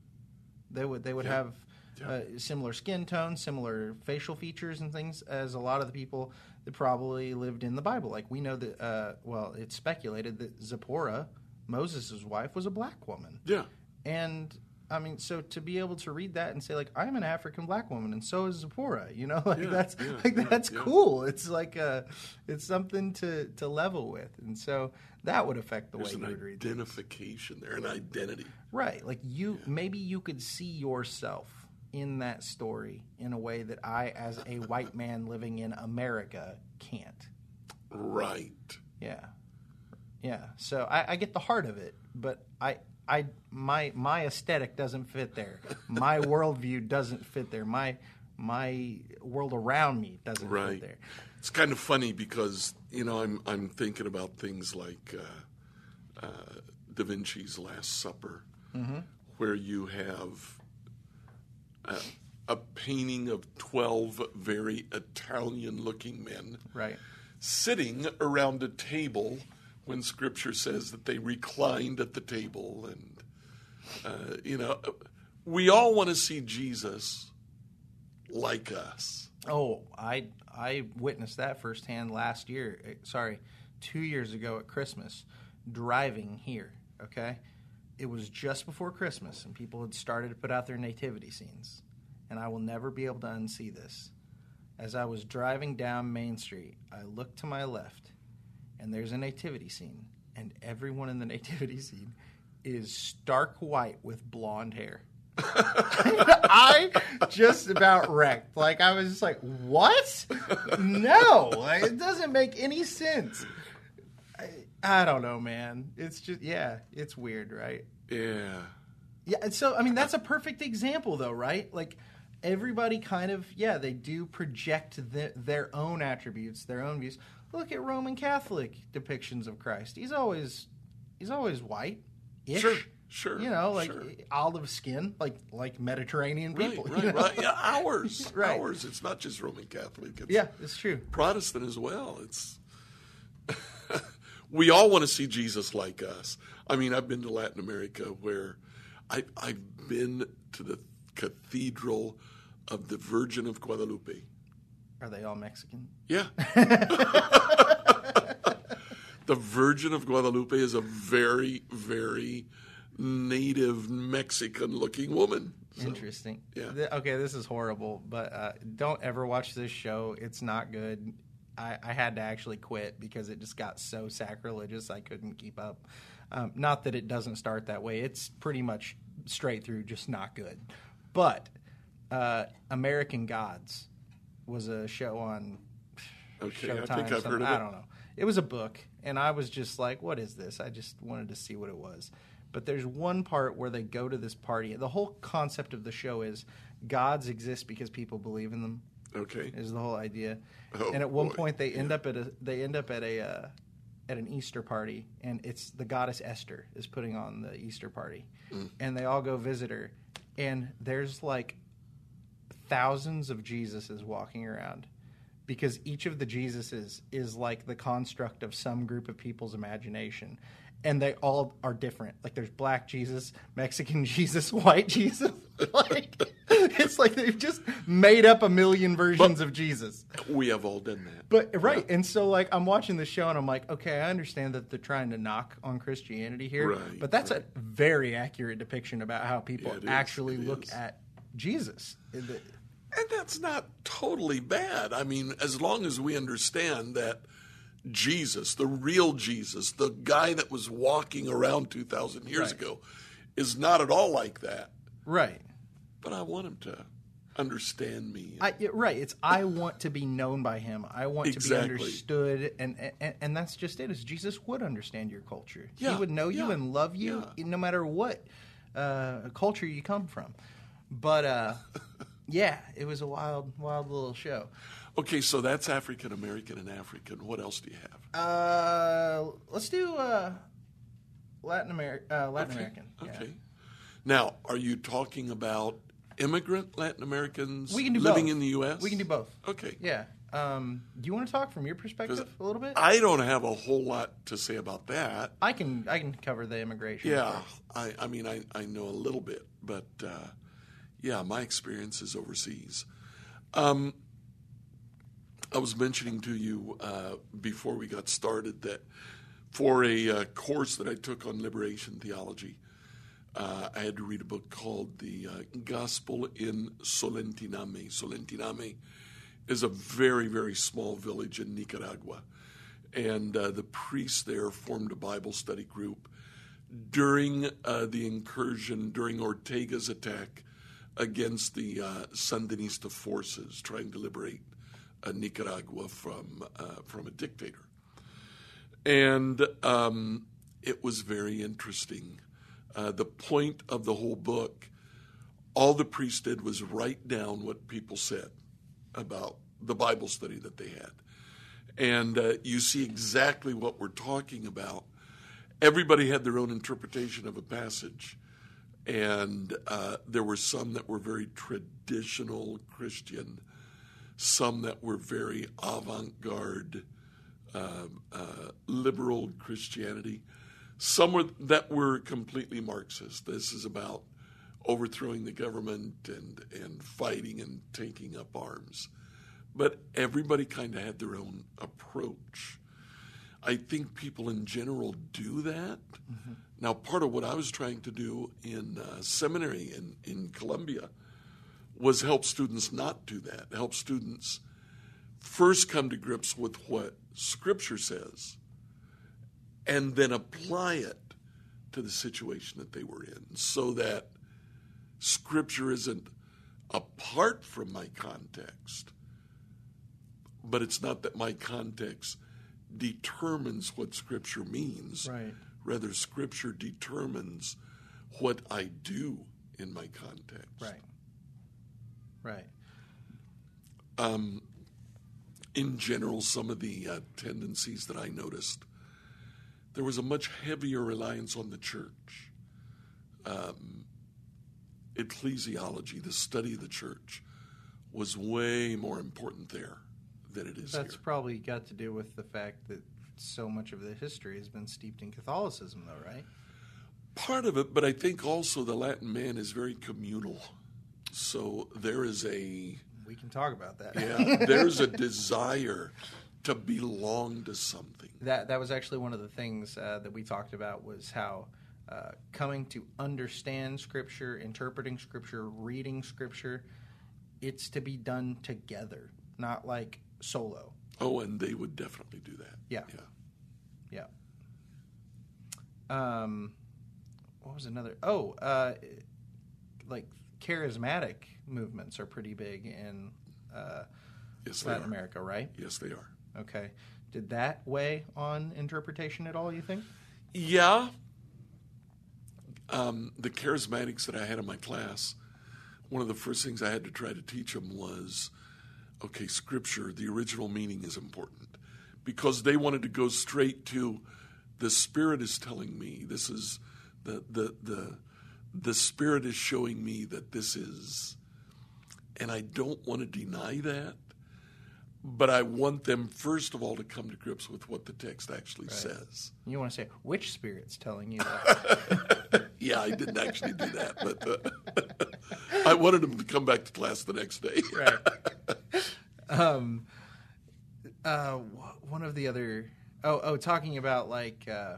They would they would Yeah. have Yeah. uh, similar skin tone, similar facial features and things as a lot of the people that probably lived in the Bible. Like we know that uh, well, it's speculated that Zipporah, Moses' wife, was a black woman. Yeah. And I mean, so to be able to read that and say like, I'm an African black woman, and so is Zipporah. You know, like Yeah, that's yeah, like yeah, that's cool. It's like a, it's something to to level with, and so that would affect the There's way you would read. it. identification there, an identity. Right, like you maybe you could see yourself in that story in a way that I, as a white man living in America, can't. Right. Yeah, yeah. So I, I get the heart of it, but I, I, my, my aesthetic doesn't fit there. My worldview doesn't fit there. My, my world around me doesn't Right. fit there. It's kind of funny because you know I'm I'm thinking about things like uh, uh, Da Vinci's Last Supper, Mm-hmm. where you have a, a painting of twelve very Italian-looking men Right. sitting around a table when Scripture says that they reclined at the table, and uh, you know we all want to see Jesus like us. Oh, I, I witnessed that firsthand last year. eh, Sorry, two years ago at Christmas, driving here. Okay, it was just before Christmas, and people had started to put out their nativity scenes, and I will never be able to unsee this. As I was driving down Main Street, I looked to my left, and there's a nativity scene, and everyone in the nativity scene is stark white with blonde hair. I just about wrecked. Like I was just like, "What? No, like, it doesn't make any sense." I, don't know, man. It's just yeah, it's weird, right? Yeah. Yeah, so I mean that's a perfect example though, right? Like everybody kind of yeah, they do project the, their own attributes, their own views. Look at Roman Catholic depictions of Christ. He's always he's always white. Sure, sure, You know, like sure. olive skin, like like Mediterranean people. Right, you know? right. Yeah, ours, Right. ours. It's not just Roman Catholic. It's Yeah, it's true. Protestant as well. It's we all want to see Jesus like us. I mean, I've been to Latin America where I, I've been to the Cathedral of the Virgin of Guadalupe. Are they all Mexican? Yeah. the Virgin of Guadalupe is a very, very native Mexican looking woman. So, Interesting. yeah. Okay, this is horrible, but uh, don't ever watch this show. It's not good. I, I had to actually quit because it just got so sacrilegious I couldn't keep up. Um, not that it doesn't start that way. It's pretty much straight through just not good. But uh, American Gods was a show on Okay, I Showtime. think I've heard of I don't know. It was a book, and I was just like, "What is this?" I just wanted to see what it was. But there's one part where they go to this party. The whole concept of the show is gods exist because people believe in them. Okay. Is the whole idea. Oh, and at one boy. point, they end up at a they end up at a uh, at an Easter party, and it's the goddess Esther is putting on the Easter party, Mm. and they all go visit her, and there's like thousands of Jesuses walking around because each of the Jesuses is like the construct of some group of people's imagination. And they all are different. Like there's black Jesus, Mexican Jesus, white Jesus. like it's like they've just made up a million versions of Jesus. We have all done that. But right, and so like I'm watching the show and I'm like, okay, I understand that they're trying to knock on Christianity here, Right, but that's a very accurate depiction about how people Yeah, actually look is. at Jesus. And that's not totally bad. I mean, as long as we understand that Jesus, the real Jesus, the guy that was walking around 2,000 years Right. ago, is not at all like that. Right. but I want him to understand me. I, yeah, right. It's I want to be known by him. I want Exactly. to be understood, and, and and that's just it. Is Jesus would understand your culture. Yeah, He would know you and love you, yeah. no matter what uh, culture you come from. But uh, yeah, it was a wild, wild little show. okay, so that's African American and African. What else do you have? Uh, let's do uh, Latin America. Uh, Latin Okay, American. yeah. Okay. Now, are you talking about immigrant Latin Americans We can do living both. in the U.S.? We can do both. Okay. Yeah. Um, do you want to talk from your perspective a little bit? I don't have a whole lot to say about that. I can I can cover the immigration. Yeah. I, I mean, I, I know a little bit, but uh, yeah, my experience is overseas. Um, I was mentioning to you uh, before we got started that for a uh, course that I took on liberation theology, uh, I had to read a book called The uh, Gospel in Solentiname. Solentiname is a very, very small village in Nicaragua. And uh, the priests there formed a Bible study group during uh, the incursion, during Ortega's attack against the uh, Sandinista forces trying to liberate uh, Nicaragua from, uh, from a dictator. And um, it was very interesting. Uh, the point of the whole book, all the priest did was write down what people said about the Bible study that they had. And uh, you see exactly what we're talking about. Everybody had their own interpretation of a passage. And uh, there were some that were very traditional Christian, some that were very avant garde um, uh, liberal Christianity. Some were, that were completely Marxist. This is about overthrowing the government and, and fighting and taking up arms. But everybody kind of had their own approach. I think people in general do that. Now, part of what I was trying to do in uh, seminary in, in Colombia was help students not do that, help students first come to grips with what Scripture says and then apply it to the situation that they were in so that Scripture isn't apart from my context, but it's not that my context determines what Scripture means. Right. Rather, Scripture determines what I do in my context. Right. Right. in general, some of the uh, tendencies that I noticed, there was a much heavier reliance on the church. Um, ecclesiology, the study of the church, was way more important there than it is here. That's here. probably got to do with the fact that so much of the history has been steeped in Catholicism, though, right? Part of it, but I think also the Latin man is very communal. So there is a We can talk about that. yeah, there's a desire to belong to something. that that was actually one of the things uh, that we talked about was how uh, coming to understand Scripture, interpreting Scripture, reading Scripture, it's to be done together, not like solo. Oh, and they would definitely do that. Yeah. Yeah. Um, what was another? Oh, uh, like charismatic movements are pretty big in uh, Yes, Latin. America, right? Yes, they are. Okay. Did that weigh on interpretation at all? You think? Yeah. Um, the charismatics that I had in my class, one of the first things I had to try to teach them was okay, scripture, the original meaning is important because they wanted to go straight to the Spirit is telling me this is the, the, the, the Spirit is showing me that this is, and I don't want to deny that. But I want them, first of all, to come to grips with what the text actually says. You want to say which spirit's telling you that? Yeah, I didn't actually do that, but uh, I wanted them to come back to class the next day. right. Um, uh, one of the other oh oh talking about like uh,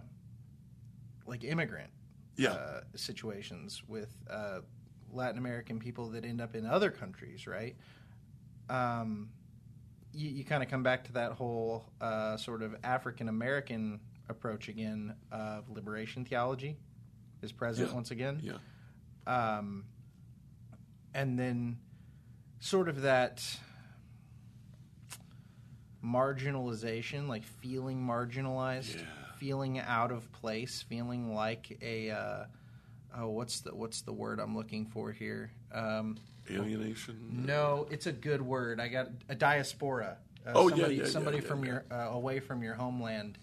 like immigrant Yeah, uh, situations with uh, Latin American people that end up in other countries, right? Um, you, you kind of come back to that whole uh, sort of African American approach again of liberation theology is present Yeah. once again. yeah, Um, and then sort of that marginalization, like feeling marginalized, Yeah. feeling out of place, feeling like a uh, oh, what's the what's the word I'm looking for here? Um, Alienation. no, it's a good word. I got a diaspora. Uh, Oh, yeah, somebody, yeah, yeah, somebody yeah, from your uh, away from your homeland,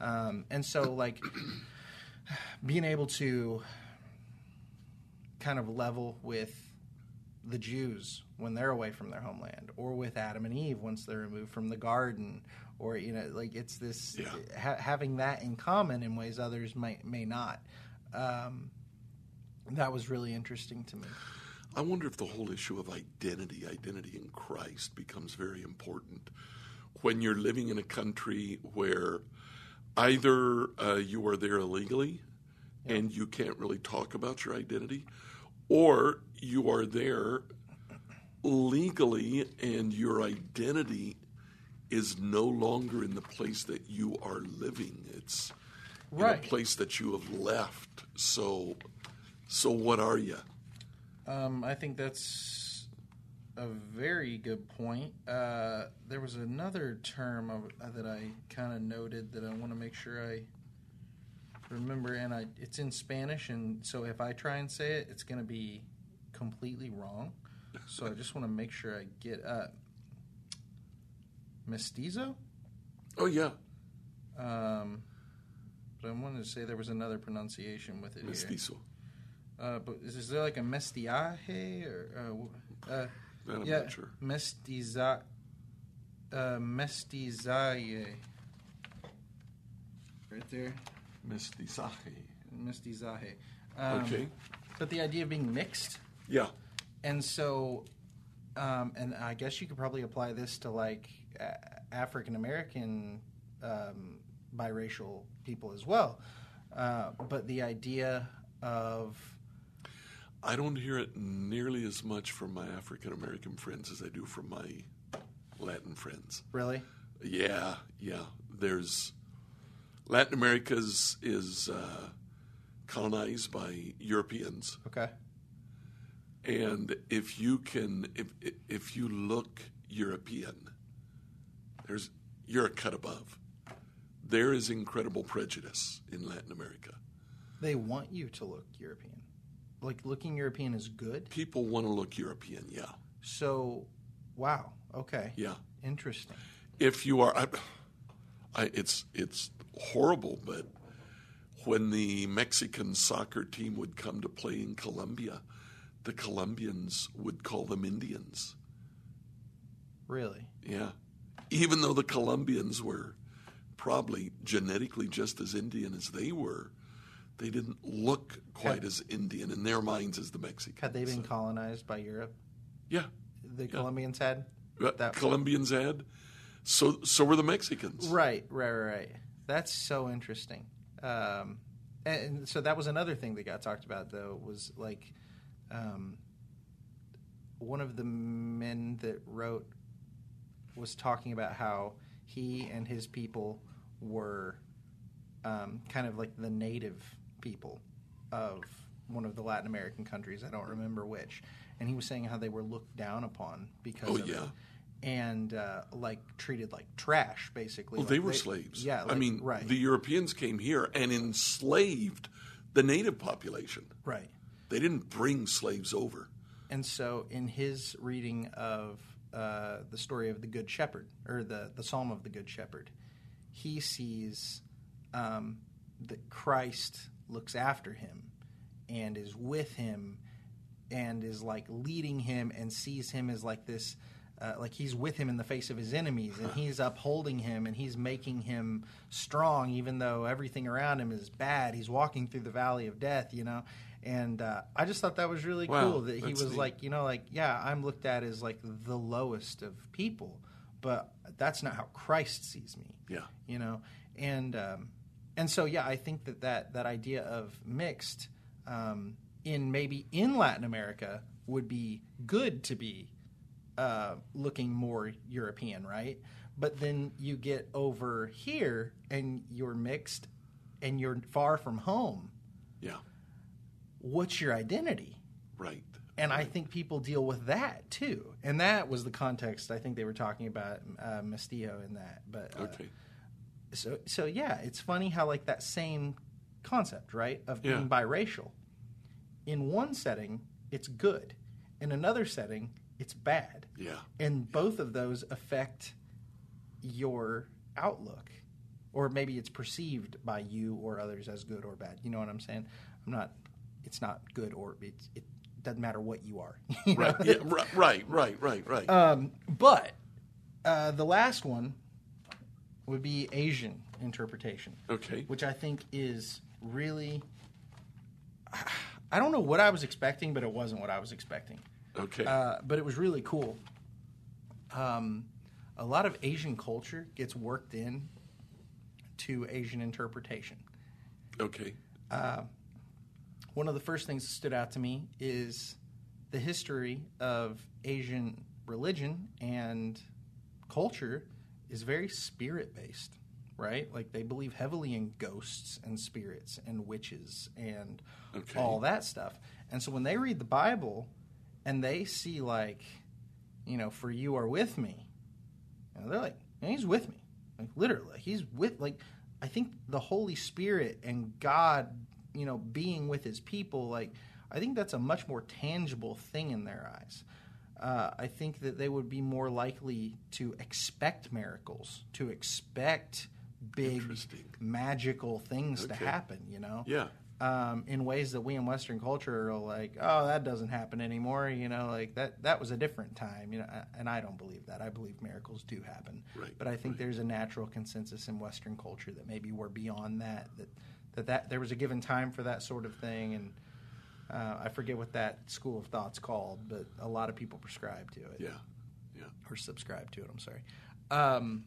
um, and so like being able to kind of level with the Jews when they're away from their homeland, or with Adam and Eve once they're removed from the garden, or you know, like it's this Yeah. ha- having that in common in ways others may may not. Um, that was really interesting to me. I wonder if the whole issue of identity, identity in Christ, becomes very important when you're living in a country where either uh, you are there illegally and you can't really talk about your identity, or you are there legally and your identity is no longer in the place that you are living. It's in a place that you have left. So, so what are you? Um, I think that's a very good point. Uh, there was another term of, uh, that I kind of noted that I want to make sure I remember, and I it's in Spanish, and so if I try and say it, it's going to be completely wrong. So I just want to make sure I get uh, mestizo. Oh yeah, Um, but I wanted to say there was another pronunciation with it here. mestizo. Uh, but is, is there like a mestiaje or uh, uh, I'm yeah, not sure. mestiza, uh, mestizaje. Right there, Mestizaje. mestizaje. Um, Okay. But the idea of being mixed, Yeah. and so, um, and I guess you could probably apply this to like a- African American um, biracial people as well. Uh, but the idea of I don't hear it nearly as much from my African American friends as I do from my Latin friends. really, Yeah, yeah. There's Latin America is, is uh, colonized by Europeans, okay, and if you can, if if you look European, there's you're a cut above. There is incredible prejudice in Latin America. they want you to look European. Like looking European is good. People want to look European. Yeah, So, wow, okay, yeah. interesting. if you are I, I, it's it's horrible but when the Mexican soccer team would come to play in Colombia the Colombians would call them Indians. Really, yeah. Even though the Colombians were probably genetically just as Indian as they were they didn't look quite as Indian in their minds as the Mexicans. Had they been colonized by Europe? yeah. The Colombians had. Uh, That- Colombians had so so were the Mexicans Right, right, right. That's so interesting. Um, and, and so that was another thing that got talked about, though, was like um, one of the men that wrote was talking about how he and his people were um, kind of like the native people of one of the Latin American countries. I don't remember which. And he was saying how they were looked down upon because Oh, of yeah. And uh, like treated like trash, basically. Well, Like, they were slaves. Yeah, I mean, right, the Europeans came here and enslaved the native population. right. They didn't bring slaves over. And so, in his reading of uh, the story of the Good Shepherd, or the, the Psalm of the Good Shepherd, he sees um, that Christ looks after him and is with him and is like leading him and sees him as like this. Uh, like he's with him in the face of his enemies and he's upholding him and he's making him strong even though everything around him is bad he's walking through the valley of death you know and uh, i just thought that was really Wow, cool that he was neat. like you know like yeah i'm looked at as like the lowest of people but that's not how christ sees me Yeah. you know and um, and so yeah i think that that, that idea of mixed um, in maybe in latin america would be good to be uh, looking more european right but then you get over here and you're mixed and you're far from home Yeah, what's your identity right. and I think people deal with that too. And that was the context I think they were talking about uh, in that. But uh, Okay. so so yeah, it's funny how like that same concept, right, of Yeah. being biracial. In one setting, it's good. In another setting, it's bad. Yeah. And both of those affect your outlook. Or maybe it's perceived by you or others as good or bad. You know what I'm saying? I'm not it's not good or it's, it doesn't matter what you are. you? Right. Yeah. Right. Right. Right. Right. Right. Um, but uh, the last one would be Asian interpretation, okay. which I think is really. I don't know what I was expecting, but it wasn't what I was expecting. Okay. Uh, but it was really cool. Um, a lot of Asian culture gets worked in to Asian interpretation. okay. one of the first things that stood out to me is the history of Asian religion and culture is very spirit based, right? Like they believe heavily in ghosts and spirits and witches and Okay. all that stuff. And so when they read the Bible and they see like, you know, for you are with me, they're like, "Man, he's with me. Like literally, he's with like I think the Holy Spirit and God, you know, being with his people, like I think that's a much more tangible thing in their eyes. Uh, I think that they would be more likely to expect miracles, to expect big magical things to happen, you know? Yeah. Um, in ways that we in Western culture are like, oh, that doesn't happen anymore. You know, like that that was a different time. You know, and I don't believe that. I believe miracles do happen. Right, But I think right. there's a natural consensus in Western culture that maybe we're beyond that. That that, that there was a given time for that sort of thing, and uh, I forget what that school of thought's called, but a lot of people prescribe to it Yeah. Yeah. or subscribe to it. I'm sorry. Um,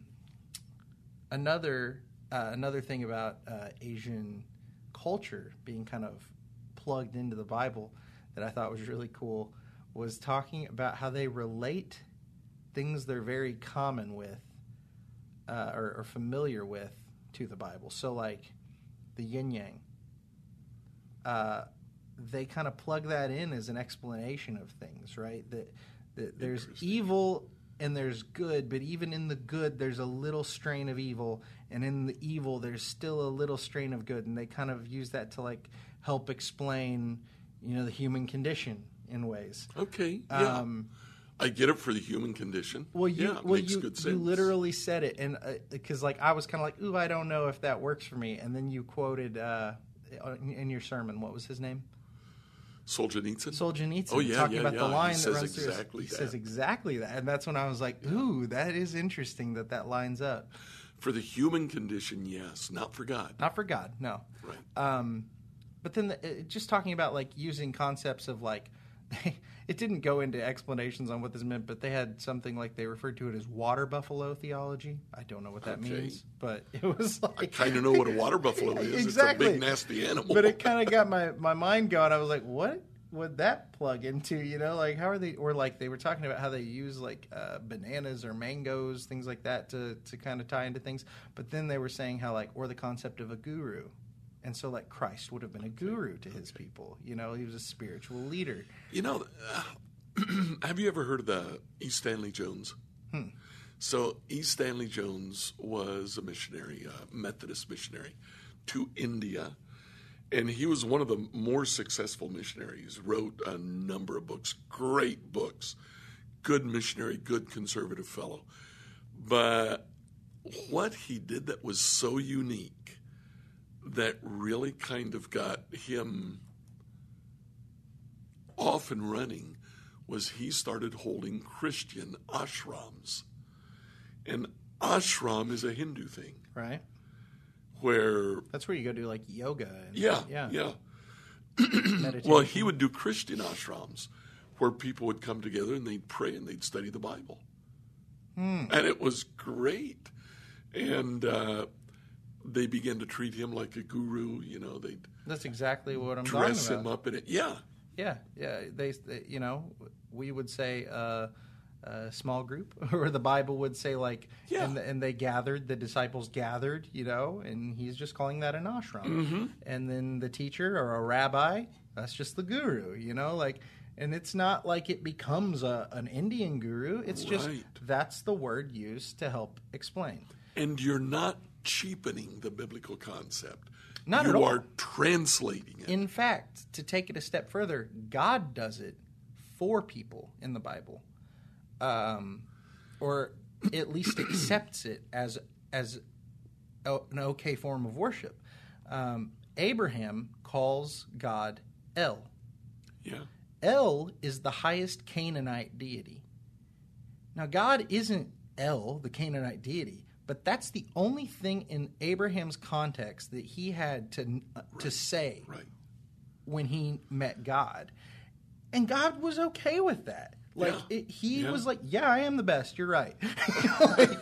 another uh, another thing about uh, Asian culture being kind of plugged into the Bible that I thought was really cool was talking about how they relate things they're very common with uh, or, or familiar with to the Bible. So, like the yin yang, uh, they kind of plug that in as an explanation of things, right? That, that there's evil and there's good, but even in the good, there's a little strain of evil, and in the evil, there's still a little strain of good, and they kind of use that to like help explain, you know, the human condition in ways. Okay. Yeah. Um, I get it for the human condition. Well, you yeah, well makes you, good you literally said it, and because like I was kind of like, ooh, I don't know if that works for me, and then you quoted uh, in your sermon, what was his name? Solzhenitsyn. Solzhenitsyn. Oh, yeah, talking yeah, about yeah. the He line that says runs through his- exactly He says exactly that, and that's when I was like, ooh, that is interesting that that lines up. for the human condition, yes, not for God. Not for God, no. Right. Um, but then the, just talking about like using concepts of like, it didn't go into explanations on what this meant, but they had something like they referred to it as water buffalo theology. I don't know what that Okay. means, but it was like I kind of know what a water buffalo is. Exactly. It's a big, nasty animal. but it kind of got my, my mind going. I was like, what would that plug into? You know, like how are they? Or like they were talking about how they use like uh, bananas or mangoes, things like that, to to kind of tie into things. But then they were saying how like or the concept of a guru. And so, like Christ would have been a guru to his people. You know, he was a spiritual leader. You know, uh, have you ever heard of the E. Stanley Jones? So E. Stanley Jones was a missionary, a Methodist missionary to India, and he was one of the more successful missionaries. Wrote a number of books, great books, good missionary, good conservative fellow. But what he did that was so unique that really kind of got him off and running was he started holding Christian ashrams. And ashram is a Hindu thing Right. where, That's where you go do like yoga. And, yeah, yeah. yeah. Well, he would do Christian ashrams where people would come together and they'd pray and they'd study the Bible. And it was great. And uh, they begin to treat him like a guru. You know, they'd That's exactly what I'm dress him up in it. Yeah, Yeah, yeah. They, they you know, we would say uh, a small group, or the Bible would say like, Yeah. and, and they gathered, the disciples gathered, you know, and he's just calling that an ashram. Mm-hmm. And then the teacher or a rabbi, that's just the guru, you know, like, And it's not like it becomes a, an Indian guru. It's just that's the word used to help explain. And you're not cheapening the biblical concept. Not you at all. are translating it. In fact, to take it a step further, God does it for people in the Bible, um, or at least accepts it as as o- an okay form of worship. Um, Abraham calls God El. yeah. El is the highest Canaanite deity. Now, God isn't El, the Canaanite deity, but that's the only thing in Abraham's context that he had to uh, to say Right. when he met God, and God was okay with that. Like Yeah. it, he Yeah. was like, "Yeah, I am the best. You're right. Like,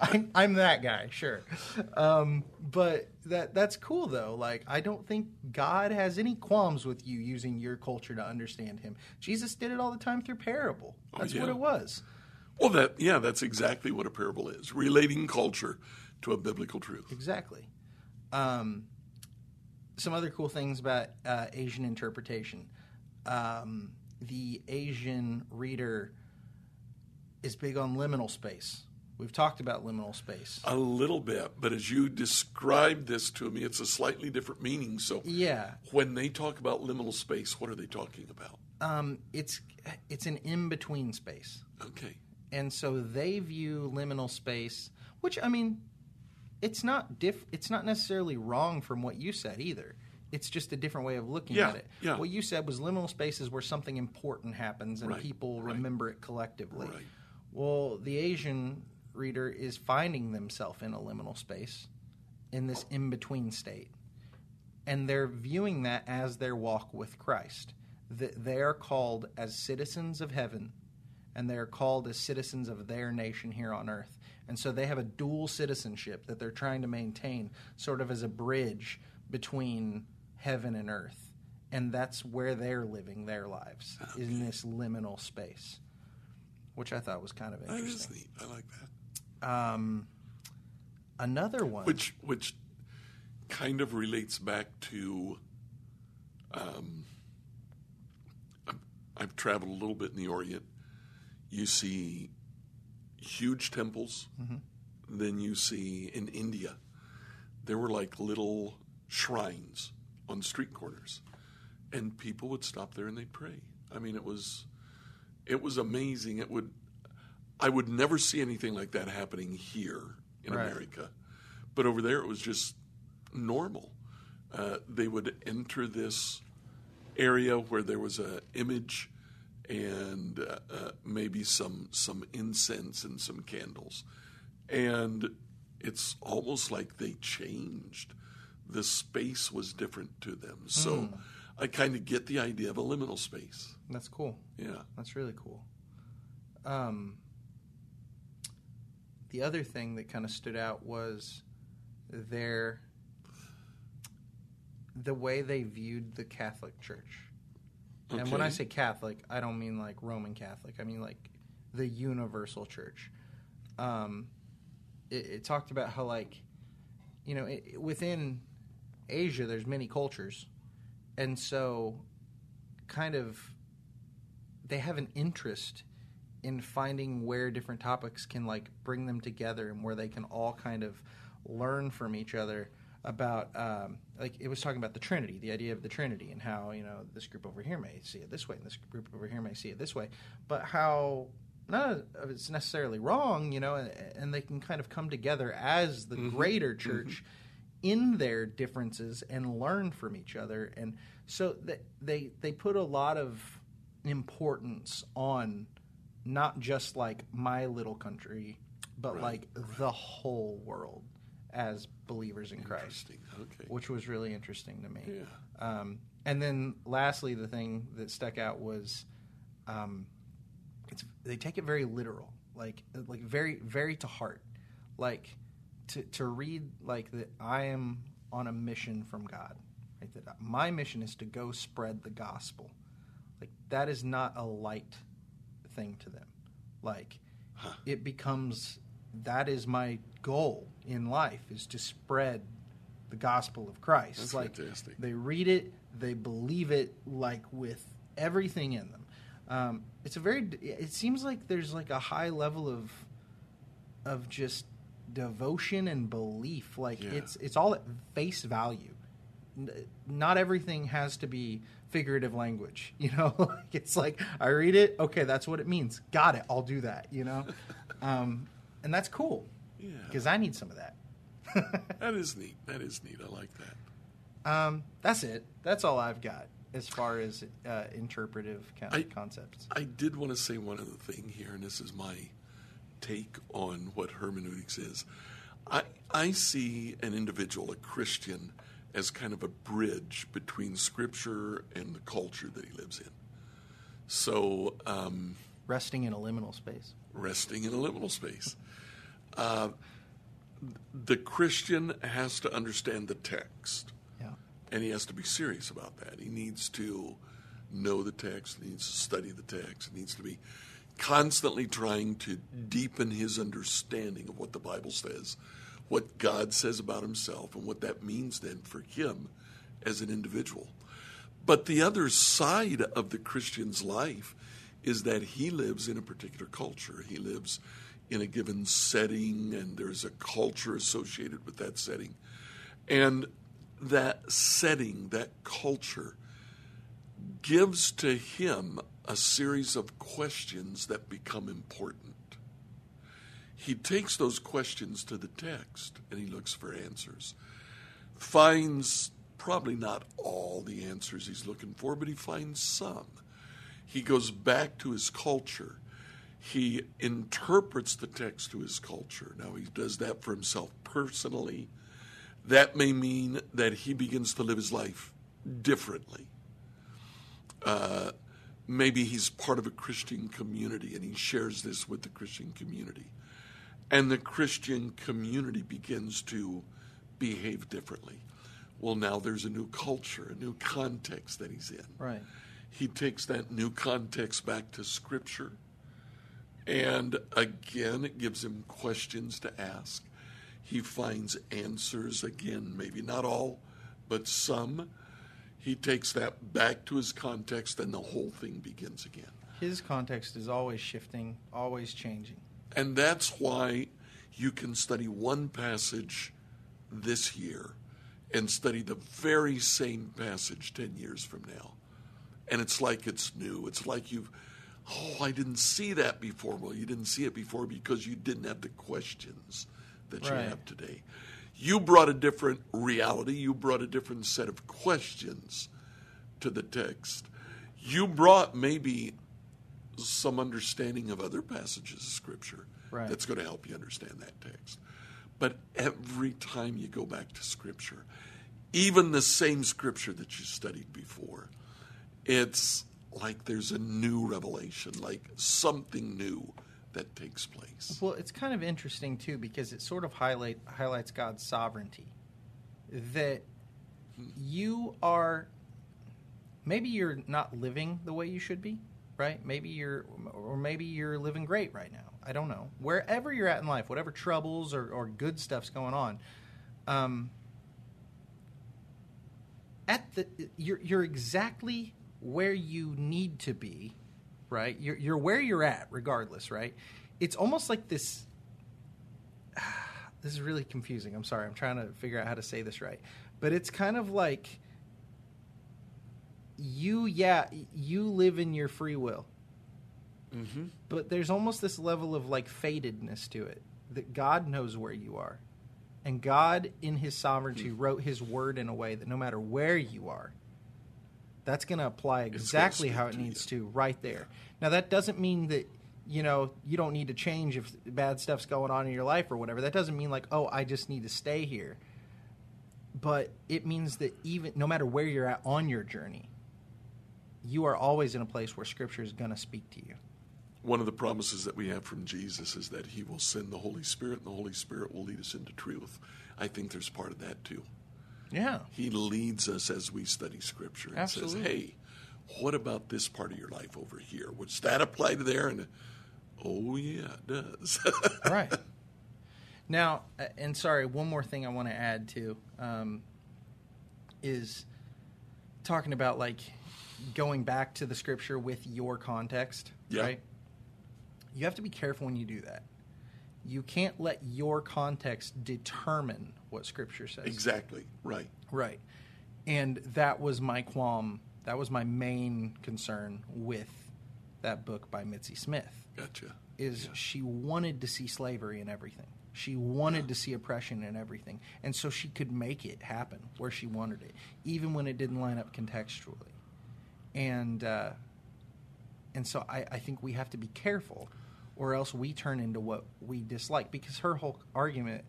I'm, I'm that guy, sure." Um, but that that's cool though. Like I don't think God has any qualms with you using your culture to understand Him. Jesus did it all the time through parable. That's what Oh, yeah. it was. Well, that yeah, that's exactly what a parable is: relating culture to a biblical truth. Exactly. Um, some other cool things about uh, Asian interpretation. Um, the Asian reader is big on liminal space. We've talked about liminal space. A little bit, but as you describe this to me, it's a slightly different meaning. So, Yeah, when they talk about liminal space, what are they talking about? um, it's it's an in between space, Okay, and so they view liminal space, which I mean, it's not diff. It's not necessarily wrong from what you said either. It's just a different way of looking Yeah, at it. yeah. What you said was liminal spaces where something important happens and Right, people right. remember it collectively. Right. Well, the Asian reader is finding themselves in a liminal space, in this in between state, and they're viewing that as their walk with Christ. That they are called as citizens of heaven, and they are called as citizens of their nation here on earth. And so they have a dual citizenship that they're trying to maintain, sort of as a bridge between heaven and earth. And that's where they're living their lives, in this liminal space, which I thought was kind of interesting. that is neat. I like that. Um, another one. Which which kind of relates back to. Um, I've traveled a little bit in the Orient. You see huge temples. Then you see in India, there were like little shrines on street corners, and people would stop there and they'd pray. I mean, it was it was amazing. It would I would never see anything like that happening here in Right. America, but over there it was just normal. Uh, they would enter this area where there was a image and uh, uh, maybe some some incense and some candles, and it's almost like they changed. The space was different to them, so I kind of get the idea of a liminal space. That's cool. Yeah. That's really cool. Um, the other thing that kind of stood out was their the way they viewed the Catholic Church. And when I say Catholic, I don't mean like Roman Catholic. I mean like the universal church. Um, it, it talked about how like you know it, within Asia there's many cultures, and so kind of they have an interest in finding where different topics can like bring them together and where they can all kind of learn from each other about um, like it was talking about the Trinity, the idea of the Trinity, and how you know this group over here may see it this way, and this group over here may see it this way, but how none of it's necessarily wrong, you know, and, and they can kind of come together as the greater church in their differences and learn from each other, and so they they, they put a lot of importance on not just like my little country, but Right, like the whole world as believers in Christ, Okay. which was really interesting to me. Yeah. Um, and then lastly, the thing that stuck out was um, it's they take it very literal, like like very very to heart, like to to read like that I am on a mission from God. Right? That my mission is to go spread the gospel. Like that is not a light thing to them. Like it becomes that is my goal in life is to spread the gospel of Christ. That's like fantastic. they read it, they believe it like with everything in them. Um, it's a very. It seems like there's like a high level of of just devotion and belief. Like Yeah. it's it's all at face value. N- Not everything has to be figurative language. You know, like it's like I read it. Okay, that's what it means. Got it. I'll do that. You know, um, and that's cool Yeah. because I need some of that. That is neat. That is neat. I like that. Um, that's it. That's all I've got as far as uh, interpretive kind of I- concepts. I did want to say one other thing here, and this is my take on what hermeneutics is. I, I see an individual, a Christian, as kind of a bridge between Scripture and the culture that he lives in. So, um, Resting in a liminal space. resting in a liminal space. Uh, the Christian has to understand the text. Yeah. And he has to be serious about that. He needs to know the text, he needs to study the text, he needs to be constantly trying to deepen his understanding of what the Bible says, what God says about himself, and what that means then for him as an individual. But the other side of the Christian's life is that he lives in a particular culture. He lives in a given setting, and there's a culture associated with that setting. And that setting, that culture, gives to him a series of questions that become important. He takes those questions to the text and he looks for answers. Finds probably not all the answers he's looking for, but he finds some. He goes back to his culture. He interprets the text to his culture. Now, he does that for himself personally. That may mean that he begins to live his life differently. Uh, maybe he's part of a Christian community and he shares this with the Christian community. And the Christian community begins to behave differently. Well, now there's a new culture, a new context that he's in. Right. He takes that new context back to Scripture. And again, it gives him questions to ask. He finds answers, again, maybe not all, but some. He takes that back to his context, and the whole thing begins again. His context is always shifting, always changing. And that's why you can study one passage this year and study the very same passage 10 years from now. And it's like it's new. It's like you've, oh, I didn't see that before. Well, you didn't see it before because you didn't have the questions that you have today. You brought a different reality, you brought a different set of questions to the text. You brought maybe some understanding of other passages of Scripture Right. that's going to help you understand that text. But every time you go back to Scripture, even the same Scripture that you studied before, it's like there's a new revelation, like something new that takes place. Well, it's kind of interesting too because it sort of highlight highlights God's sovereignty. That you are maybe you're not living the way you should be, right? Maybe you're or maybe you're living great right now. I don't know. Wherever you're at in life, whatever troubles or, or good stuff's going on, um, at the you're you're exactly where you need to be, right? You're you're where you're at, regardless, right? It's almost like this. This is really confusing. I'm sorry. I'm trying to figure out how to say this right, but it's kind of like you, yeah, you live in your free will, Mm-hmm. but there's almost this level of like fatedness to it that God knows where you are. And God, in His sovereignty, wrote His word in a way that no matter where you are, that's going to apply exactly how it needs to right there. Now, that doesn't mean that, you know, you don't need to change if bad stuff's going on in your life or whatever. That doesn't mean like, oh, I just need to stay here. But it means that even no matter where you're at on your journey, you are always in a place where Scripture is going to speak to you. One of the promises that we have from Jesus is that he will send the Holy Spirit, and the Holy Spirit will lead us into truth. I think there's part of that too. Yeah. He leads us as we study Scripture and Absolutely. says, "Hey, what about this part of your life over here? Would that apply to there?" And oh yeah, it does. right. Now, uh, and sorry, one more thing I want to add too um, is talking about like going back to the scripture with your context, Yeah. right? You have to be careful when you do that. You can't let your context determine what scripture says. Exactly. Right. Right. And that was my qualm. That was my main concern with that book by Mitzi Smith. Gotcha. Is she wanted to see slavery in everything. She wanted to see oppression in everything. And so she could make it happen where she wanted it, even when it didn't line up contextually. And uh, and so I, I think we have to be careful or else we turn into what we dislike because her whole argument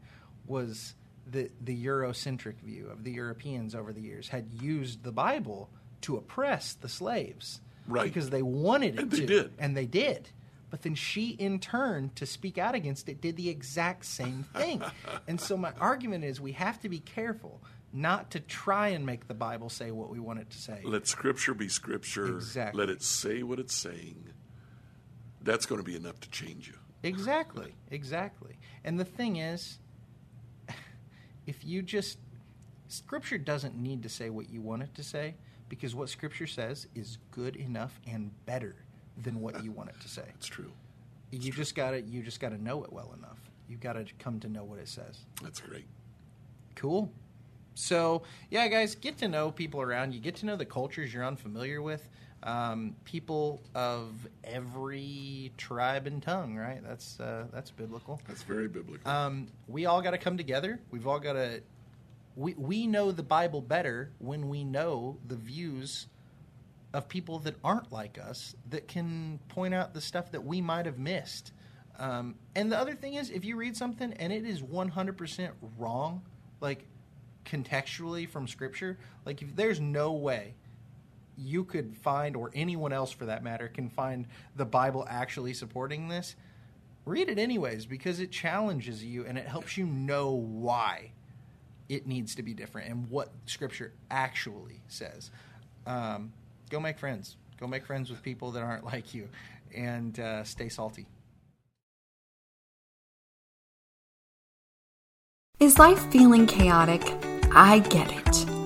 was that the Eurocentric view of the Europeans over the years had used the Bible to oppress the slaves. Right. Because they wanted it And they to. did. And they did. But then she, in turn, to speak out against it, did the exact same thing. and so my argument is we have to be careful not to try and make the Bible say what we want it to say. Let Scripture be Scripture. Exactly. Let it say what it's saying. That's going to be enough to change you. Exactly, exactly. And the thing is, if you just Scripture doesn't need to say what you want it to say because what Scripture says is good enough and better than what you want it to say. It's true. You just got to you just got to know it well enough. You got to come to know what it says. That's great. Cool. So, yeah, guys, get to know people around you. Get to know the cultures you're unfamiliar with. Um, people of every tribe and tongue, right? That's uh, that's biblical. That's very biblical. Um, we all got to come together. We've all got to. We we know the Bible better when we know the views of people that aren't like us that can point out the stuff that we might have missed. Um, and the other thing is, if you read something and it is 100% wrong, like contextually from Scripture, like if there's no way you could find, or anyone else for that matter, can find the Bible actually supporting this, read it anyways because it challenges you and it helps you know why it needs to be different and what Scripture actually says. Um, go make friends. Go make friends with people that aren't like you, and uh, stay salty. Is life feeling chaotic? I get it.